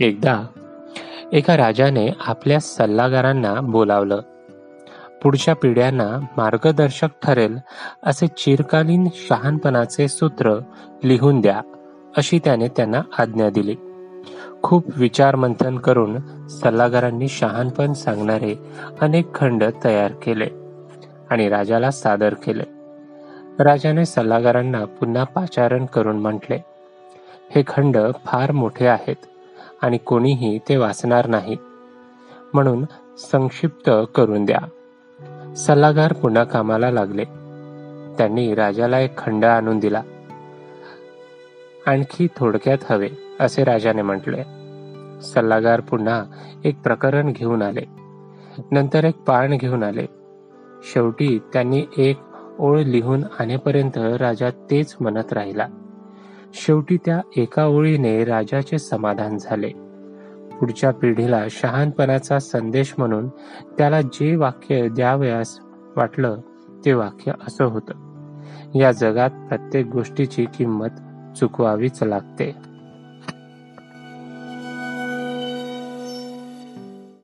एकदा एका राजाने आपल्या सल्लागारांना बोलावलं. पुढच्या पिढ्यांना मार्गदर्शक ठरेल असे चिरकालीन शहाणपणाचे सूत्र लिहून द्या अशी त्याने त्यांना आज्ञा दिली. खूप विचारमंथन करून सल्लागारांनी शहाणपण सांगणारे अनेक खंड तयार केले आणि राजाला सादर केले. राजाने सल्लागारांना पुन्हा पाचारण करून म्हटले हे खंड फार मोठे आहेत. आणि कोणीही ते वाचणार नाही. म्हणून संक्षिप्त करून द्या. सल्लागार पुन्हा कामाला लागले. त्यांनी राजाला एक खंड आणून दिला. आणखी थोडक्यात हवे असे राजाने म्हटले. सल्लागार पुन्हा एक प्रकरण घेऊन आले. नंतर एक पान घेऊन आले. शेवटी त्यांनी एक ओळ लिहून आणेपर्यंत राजा तेच म्हणत राहिला. शेवटी त्या एका ओळीने राजाचे समाधान झाले. पुढच्या पिढीला शहाणपणाचा संदेश म्हणून त्याला जे वाक्य द्यावयास वाटलं ते वाक्य असं होतं. या जगात प्रत्येक गोष्टीची किंमत चुकवावीच लागते.